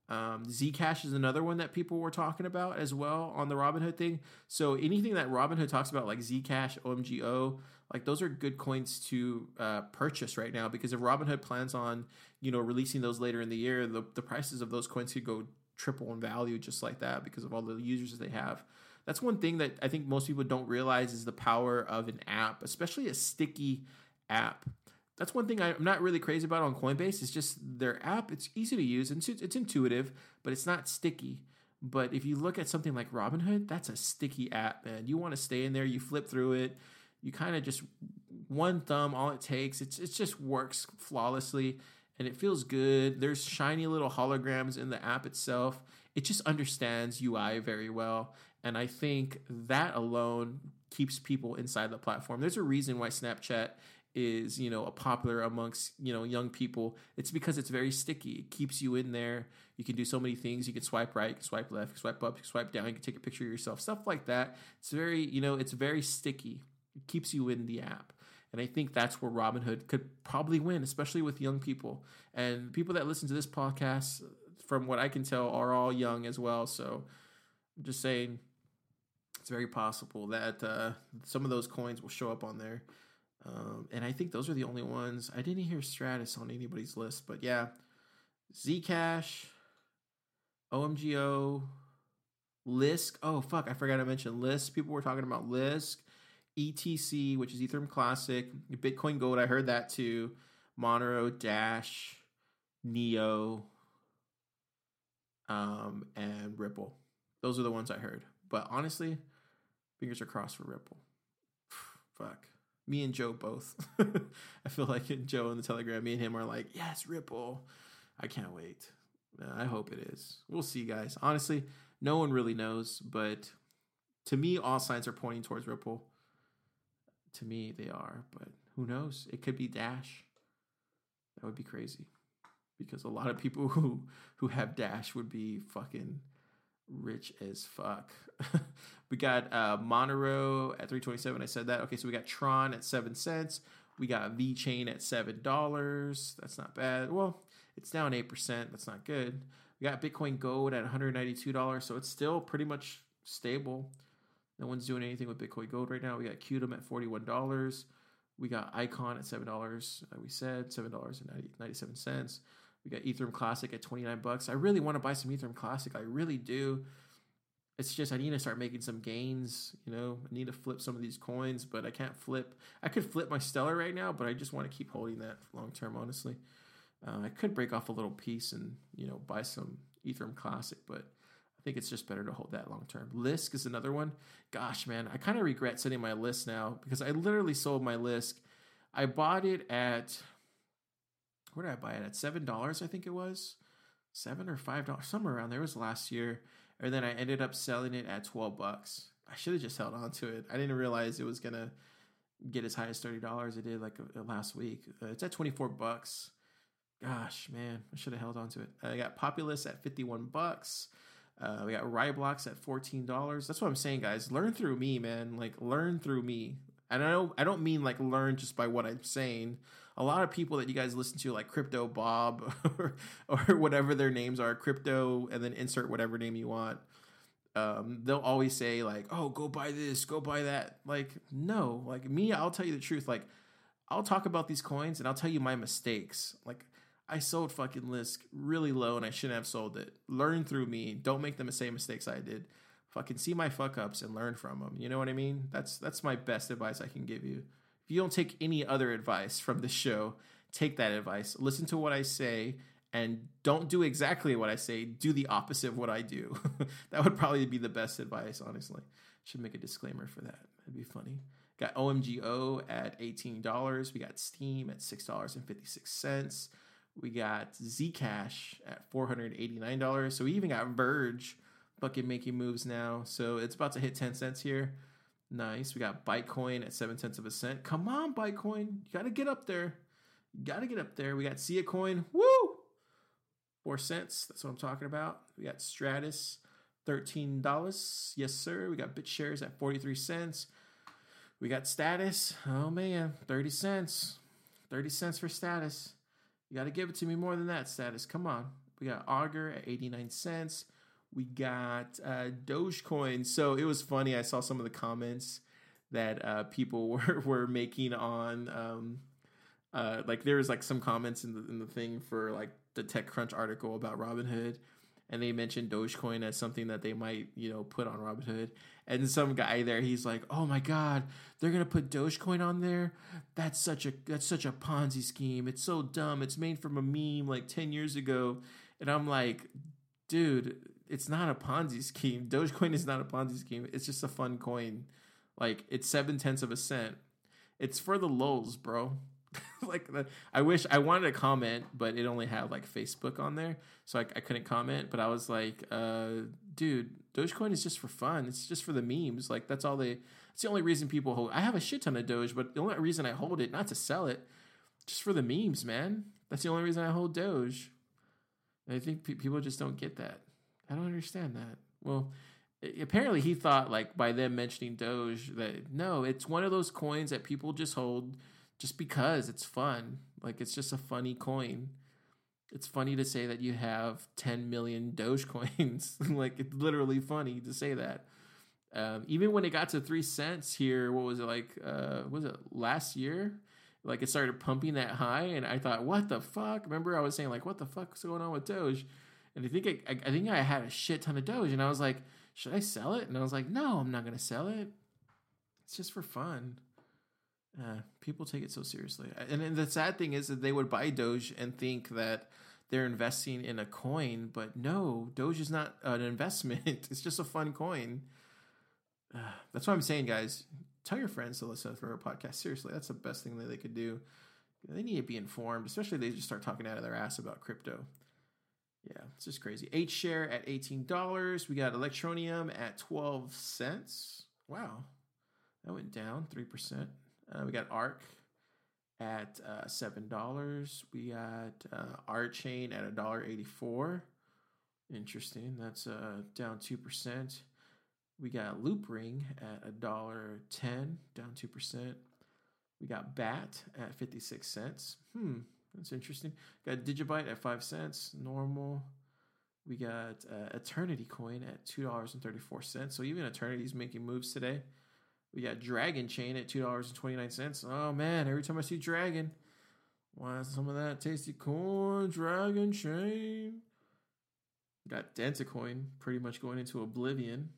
Um, Zcash is another one that people were talking about as well on the Robinhood thing. So anything that Robinhood talks about, like Zcash, OMGO, like those are good coins to uh, purchase right now because if Robinhood plans on you know releasing those later in the year, the, the prices of those coins could go triple in value just like that because of all the users they have. That's one thing that I think most people don't realize is the power of an app, especially a sticky app that's one thing I'm not really crazy about on Coinbase. It's just their app. It's easy to use and it's intuitive, but it's not sticky. But if you look at something like Robinhood, that's a sticky app, man. You want to stay in there. You flip through it. You kind of just one thumb, all it takes. It's it just works flawlessly and it feels good. There's shiny little holograms in the app itself. It just understands UI very well, and I think that alone keeps people inside the platform. There's a reason why Snapchat is you know a popular amongst you know young people it's because it's very sticky. It keeps you in there. You can do so many things. You can swipe right you can swipe left you can swipe up you can swipe down you can take a picture of yourself stuff like that. It's very you know it's very sticky. It keeps you in the app. And i think that's where robinhood could probably win especially with young people. And people that listen to this podcast from what i can tell are all young as well. So i'm just saying it's very possible that uh, some of those coins will show up on there um, and I think those are the only ones. I didn't hear Stratis on anybody's list, but yeah, Zcash, OMGO, Lisk. Oh fuck, I forgot to mention Lisk. People were talking about Lisk, ETC, which is Ethereum Classic, Bitcoin Gold. I heard that too. Monero, Dash, Neo, um, and Ripple. Those are the ones I heard. But honestly, fingers are crossed for Ripple. Fuck me and Joe both. I feel like Joe in the Telegram, me and him are like, yes, Ripple. I can't wait. Uh, I hope it is. We'll see, guys. Honestly, no one really knows, but to me, all signs are pointing towards Ripple. To me, they are, but who knows? It could be Dash. That would be crazy, because a lot of people who who have Dash would be fucking rich as fuck. we got uh, Monero at 327. I said that. Okay, so we got Tron at 7 cents. We got VeChain at $7. That's not bad. Well, it's down 8%. That's not good. We got Bitcoin Gold at $192. So it's still pretty much stable. No one's doing anything with Bitcoin Gold right now. We got Qtum at $41. We got Icon at $7. Like we said, $7.97. We got Ethereum Classic at 29 bucks. I really want to buy some Ethereum Classic. I really do. It's just I need to start making some gains, you know. I need to flip some of these coins, but I can't flip. I could flip my Stellar right now, but I just want to keep holding that long term, honestly. Uh, I could break off a little piece and, you know, buy some Ethereum Classic, but I think it's just better to hold that long term. Lisk is another one. Gosh, man, I kind of regret sending my list now because I literally sold my Lisk. I bought it at where did I buy it at? Seven dollars, I think it was, seven or five dollars, somewhere around there. Was last year, and then I ended up selling it at twelve bucks. I should have just held on to it. I didn't realize it was gonna get as high as thirty dollars. It did like uh, last week. Uh, it's at twenty four bucks. Gosh, man, I should have held on to it. I got Populous at fifty one bucks. Uh, we got Raiblocks at fourteen dollars. That's what I'm saying, guys. Learn through me, man. Like learn through me. And I don't I don't mean like learn just by what I'm saying a lot of people that you guys listen to, like Crypto Bob or, or whatever their names are, Crypto, and then insert whatever name you want. Um, they'll always say like, "Oh, go buy this, go buy that." Like, no, like me, I'll tell you the truth. Like, I'll talk about these coins and I'll tell you my mistakes. Like, I sold fucking Lisk really low and I shouldn't have sold it. Learn through me. Don't make the same mistakes I did. Fucking see my fuck ups and learn from them. You know what I mean? That's that's my best advice I can give you If you don't take any other advice from the show, take that advice. Listen to what I say and don't do exactly what I say. Do the opposite of what I do. that would probably be the best advice, honestly. Should make a disclaimer for that. That'd be funny. Got OMGO at $18. We got Steem at $6.56. We got Zcash at $489. So we even got Verge fucking making moves now. So it's about to hit 10 cents here. Nice. We got Bitcoin at seven tenths of a cent. Come on, Bitcoin. You got to get up there. You got to get up there. We got Siacoin. Woo! Four cents. That's what I'm talking about. We got Stratis, $13. Yes, sir. We got BitShares at 43 cents. We got Status. Oh, man. 30 cents. 30 cents for Status. You got to give it to me more than that, Status. Come on. We got Augur at 89 cents. We got uh, Dogecoin. So it was funny. I saw some of the comments that uh, people were, were making on, um, uh, like there was like some comments in the in the thing for like the TechCrunch article about Robinhood, and they mentioned Dogecoin as something that they might you know put on Robinhood. And some guy there, he's like, "Oh my God, they're gonna put Dogecoin on there? That's such a that's such a Ponzi scheme. It's so dumb. It's made from a meme like ten years ago." And I'm like, "Dude, it's not a Ponzi scheme. Dogecoin is not a Ponzi scheme. It's just a fun coin. Like it's seven tenths of a cent. It's for the lulz, bro." like I wish I wanted to comment, but it only had like Facebook on there, so I, I couldn't comment. But I was like, uh, dude, Dogecoin is just for fun. It's just for the memes. Like that's all they. It's the only reason people hold. I have a shit ton of Doge, but the only reason I hold it not to sell it, just for the memes, man. That's the only reason I hold Doge. And I think pe- people just don't get that. I don't understand that. Well, apparently he thought like by them mentioning Doge that no, it's one of those coins that people just hold just because it's fun. Like it's just a funny coin. It's funny to say that you have 10 million Dogecoins. like it's literally funny to say that. Um, even when it got to three cents here, what was it like? Uh, was it last year? Like it started pumping that high, and I thought, what the fuck? Remember, I was saying like, what the fuck is going on with Doge? And I think I, I, think I had a shit ton of Doge, and I was like, should I sell it? And I was like, no, I'm not gonna sell it. It's just for fun. Uh, people take it so seriously, and, and the sad thing is that they would buy Doge and think that they're investing in a coin, but no, Doge is not an investment. it's just a fun coin. Uh, that's what I'm saying, guys. Tell your friends to listen to our podcast. Seriously, that's the best thing that they could do. They need to be informed, especially if they just start talking out of their ass about crypto. Yeah, it's just crazy. Hshare at eighteen dollars. We got Electroneum at twelve cents. Wow, that went down three percent. Uh, we got Ark at uh, seven dollars. We got uh, Art Chain at a dollar eighty four. Interesting. That's uh, down two percent. We got Loopring at a dollar ten, down two percent. We got Bat at fifty six cents. Hmm, that's interesting. Got Digibyte at five cents, normal. We got uh, Eternity Coin at two dollars and thirty four cents. So even Eternity's making moves today. We got Dragonchain at two dollars and twenty nine cents. Oh man, every time I see Dragon, want some of that tasty coin, Dragonchain. Got Dentacoin pretty much going into oblivion.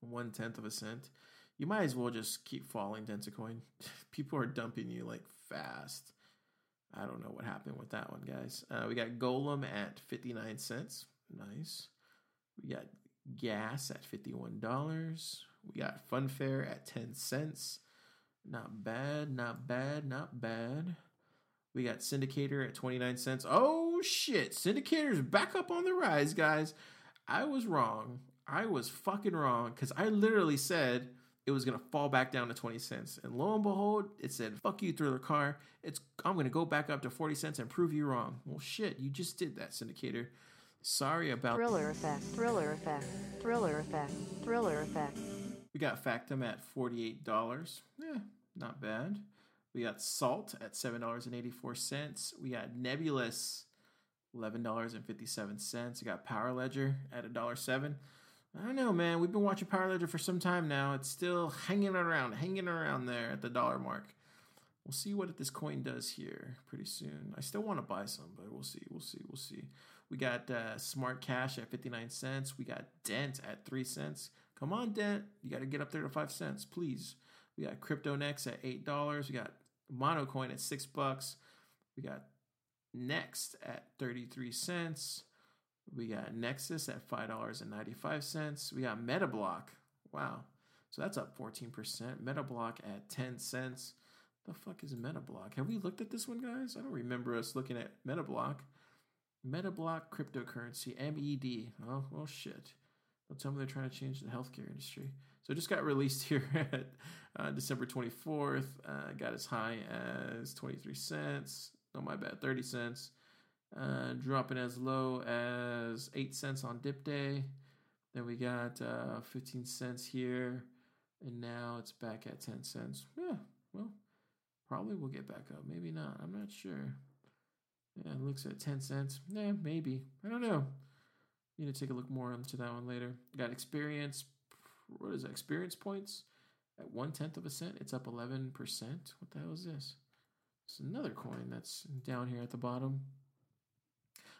One tenth of a cent. You might as well just keep falling, Dentacoin. People are dumping you like fast. I don't know what happened with that one, guys. Uh, we got Golem at 59 cents. Nice. We got Gas at $51. We got Funfair at 10 cents. Not bad, not bad, not bad. We got Syndicator at 29 cents. Oh shit, Syndicator's back up on the rise, guys. I was wrong. I was fucking wrong because I literally said it was gonna fall back down to 20 cents. And lo and behold, it said, fuck you, thriller car. It's I'm gonna go back up to 40 cents and prove you wrong. Well shit, you just did that, Syndicator. Sorry about Thriller effect, thriller effect, thriller effect, thriller effect. We got Factom at $48. Yeah, not bad. We got Salt at $7.84. We got Nebulas, $11.57. We got Power Ledger at $1.07. I don't know, man. We've been watching Power Ledger for some time now. It's still hanging around, hanging around there at the dollar mark. We'll see what this coin does here pretty soon. I still want to buy some, but we'll see. We'll see. We'll see. We got uh, SmartCash at 59 cents. We got Dent at 3 cents. Come on, Dent. You got to get up there to 5 cents, please. We got Cryptonex at $8. We got MonaCoin at 6 bucks. We got Nxt at 33 cents. We got Nexus at $5.95. We got MediBloc. Wow. So that's up 14%. MediBloc at 10 cents. The fuck is MediBloc? Have we looked at this one, guys? I don't remember us looking at MediBloc. MediBloc cryptocurrency, MED. Oh, well, shit. Don't tell me they're trying to change the healthcare industry. So it just got released here at uh, December 24th. Uh, got as high as 23 cents. No, my bad, 30 cents. Uh, dropping as low as 8 cents on dip day. Then we got uh, 15 cents here. And now it's back at 10 cents. Yeah, well, probably we'll get back up. Maybe not. I'm not sure. Yeah, it looks at 10 cents. Yeah, maybe. I don't know. Need to take a look more into that one later. Got experience. What is that? Experience points at one tenth of a cent. It's up 11%. What the hell is this? It's another coin that's down here at the bottom.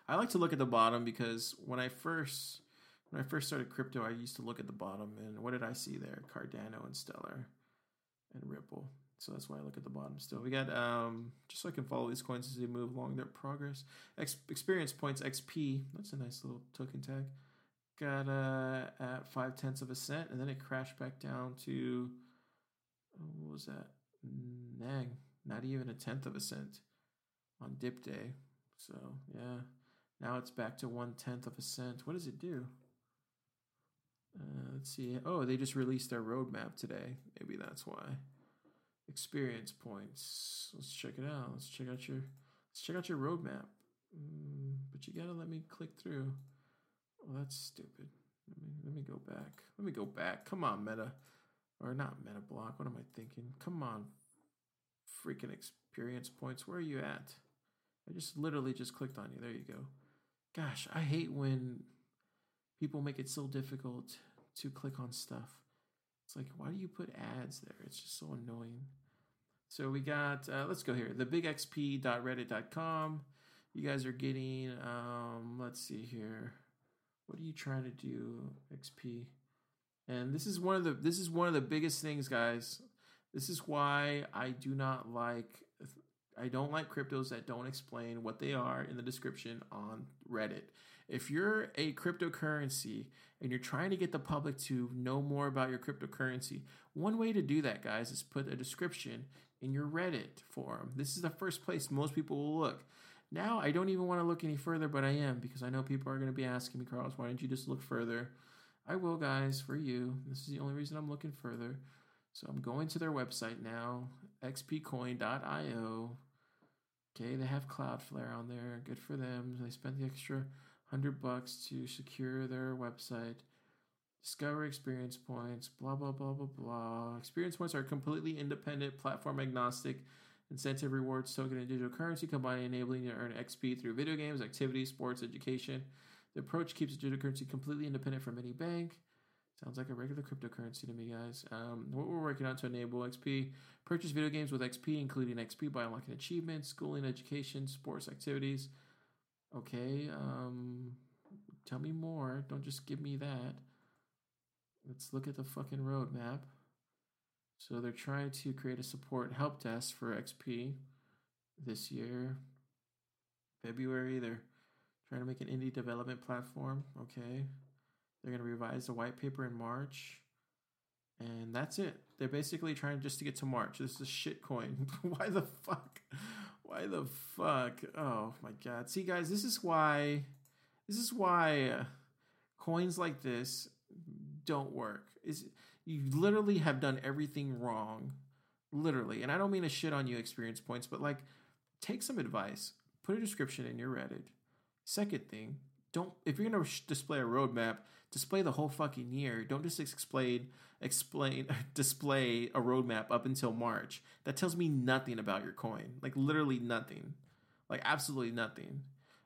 I like to look at the bottom because when I first when I first started crypto, I used to look at the bottom and what did I see there? Cardano and Stellar and Ripple. So that's why I look at the bottom still. We got um just so I can follow these coins as they move along their progress. Ex- experience points XP. That's a nice little token tag. Got uh at five tenths of a cent, and then it crashed back down to oh, what was that? Nang, not even a tenth of a cent on dip day. So yeah, now it's back to one tenth of a cent. What does it do? Uh, let's see. Oh, they just released their roadmap today. Maybe that's why experience points. Let's check it out. Let's check out your let's check out your roadmap. Mm, but you gotta let me click through. Oh, that's stupid. Let me let me go back. Let me go back. Come on, Meta, or not MediBloc. What am I thinking? Come on, freaking experience points. Where are you at? I just literally just clicked on you. There you go. Gosh, I hate when people make it so difficult to click on stuff. It's like, why do you put ads there? It's just so annoying. So we got, uh, let's go here, the bigxp.reddit.com. You guys are getting, um, let's see here. What are you trying to do, XP? And this is one of the this is one of the biggest things, guys. This is why I do not like I don't like cryptos that don't explain what they are in the description on Reddit. If you're a cryptocurrency and you're trying to get the public to know more about your cryptocurrency, one way to do that, guys, is put a description in your Reddit forum. This is the first place most people will look. Now, I don't even want to look any further, but I am because I know people are going to be asking me, Carlos, why didn't you just look further? I will, guys, for you. This is the only reason I'm looking further. So I'm going to their website now, xpcoin.io. Okay, they have Cloudflare on there. Good for them. They spent the extra hundred bucks to secure their website. Discover experience points, blah, blah, blah, blah, blah. Experience points are completely independent, platform agnostic, incentive rewards, token, and digital currency, combined enabling you to earn XP through video games, activities, sports, education. The approach keeps digital currency completely independent from any bank. Sounds like a regular cryptocurrency to me, guys. Um, what we're working on to enable XP purchase video games with XP, including XP by unlocking achievements, schooling, education, sports activities, Okay, um, tell me more. Don't just give me that. Let's look at the fucking roadmap. So they're trying to create a support help desk for XP this year. February, they're trying to make an indie development platform. Okay. They're going to revise the white paper in March. And that's it. They're basically trying just to get to March. This is shit coin. Why the fuck? Why the fuck? Oh my god. See guys, this is why this is why uh, coins like this don't work. Is you literally have done everything wrong. Literally. And I don't mean to shit on you experience points, but like take some advice. Put a description in your Reddit. Second thing, don't if you're going to display a roadmap, display the whole fucking year. Don't just explain explain display a roadmap up until March. That tells me nothing about your coin. Like literally nothing. Like absolutely nothing.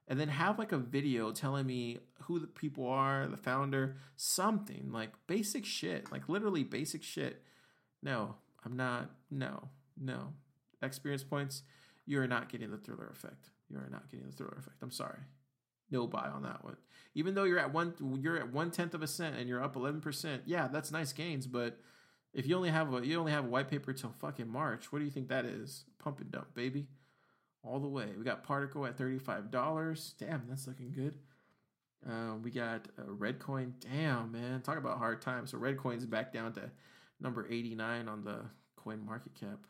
And then have like a video telling me who the people are, the founder, something like basic shit, like literally basic shit. No, I'm not. No, no. Experience points. You are not getting the thriller effect. You are not getting the thriller effect. I'm sorry no buy on that one. Even though you're at one, you're at one tenth of a cent and you're up eleven percent. Yeah, that's nice gains. But if you only have a, you only have a white paper till fucking March. What do you think that is? Pump and dump, baby, all the way. We got Particl at thirty five dollars. Damn, that's looking good. Uh, we got uh, Reddcoin. Damn, man, talk about hard times. So Reddcoin's back down to number eighty nine on the Coin Market Cap,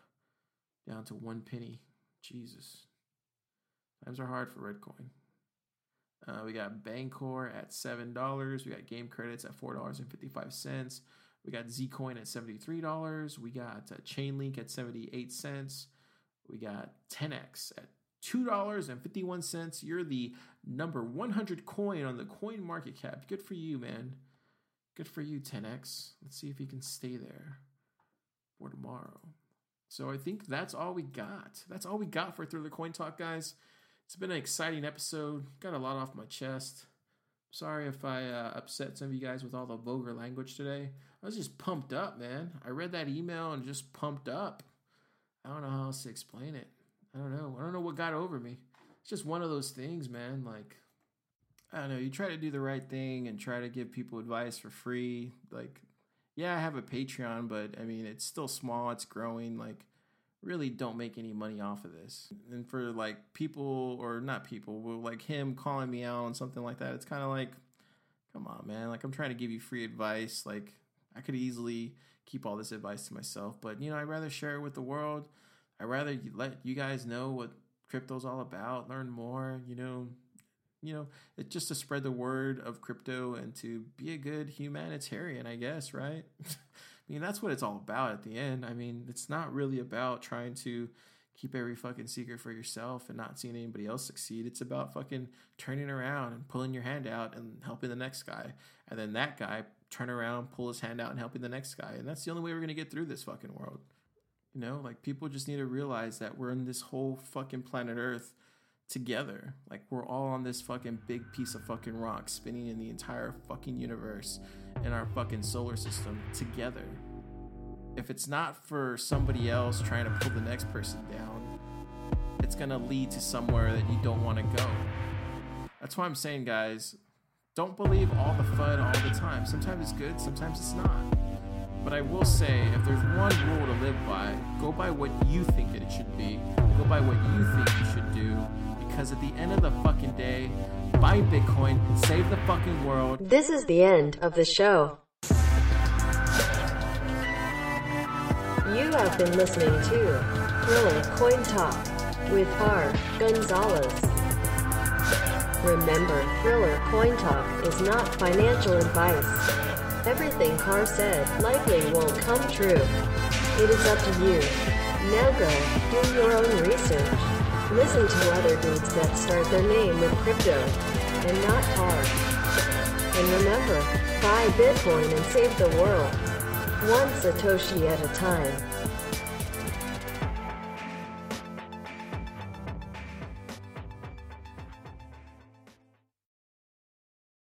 down to one penny. Jesus, times are hard for Reddcoin. Uh, we got Bancor at seven dollars. We got GameCredits at four dollars and fifty five cents. We got Zcoin at seventy three dollars. We got uh, Chainlink at seventy eight cents. We got TenX at two dollars and fifty one cents. You're the number one hundred coin on the Coin Market Cap. Good for you, man. Good for you, TenX. Let's see if you can stay there for tomorrow. So I think that's all we got. That's all we got for Thriller Coin Talk, guys. It's been an exciting episode. Got a lot off my chest. Sorry if I uh, upset some of you guys with all the vulgar language today. I was just pumped up, man. I read that email and just pumped up. I don't know how else to explain it. I don't know. I don't know what got over me. It's just one of those things, man. Like, I don't know. You try to do the right thing and try to give people advice for free. Like, yeah, I have a Patreon, but I mean, it's still small. It's growing. Like, really don't make any money off of this. And for like people or not people, well, like him calling me out on something like that, it's kind of like, come on, man. Like I'm trying to give you free advice. Like I could easily keep all this advice to myself, but you know, I'd rather share it with the world. I'd rather let you guys know what crypto's all about, learn more, you know, you know, it's just to spread the word of crypto and to be a good humanitarian, I guess, right? I mean, that's what it's all about at the end. I mean, it's not really about trying to keep every fucking secret for yourself and not seeing anybody else succeed. It's about fucking turning around and pulling your hand out and helping the next guy. And then that guy turn around, pull his hand out and helping the next guy. And that's the only way we're going to get through this fucking world. You know, like people just need to realize that we're in this whole fucking planet Earth together. Like we're all on this fucking big piece of fucking rock spinning in the entire fucking universe in our fucking solar system together. If it's not for somebody else trying to pull the next person down, it's gonna lead to somewhere that you don't want to go. That's why I'm saying, guys, don't believe all the FUD all the time. Sometimes it's good, sometimes it's not. But I will say, if there's one rule to live by, go by what you think it should be. Go by what you think you should do. Because at the end of the fucking day, buy Bitcoin, and save the fucking world. This is the end of the show. You have been listening to Thriller Coin Talk with Car Gonzalez. Remember, Thriller Coin Talk is not financial advice. Everything Car said likely won't come true. It is up to you. Now go, do your own research. Listen to other dudes that start their name with crypto, and not Car. And remember, buy Bitcoin and save the world. One Satoshi at a time.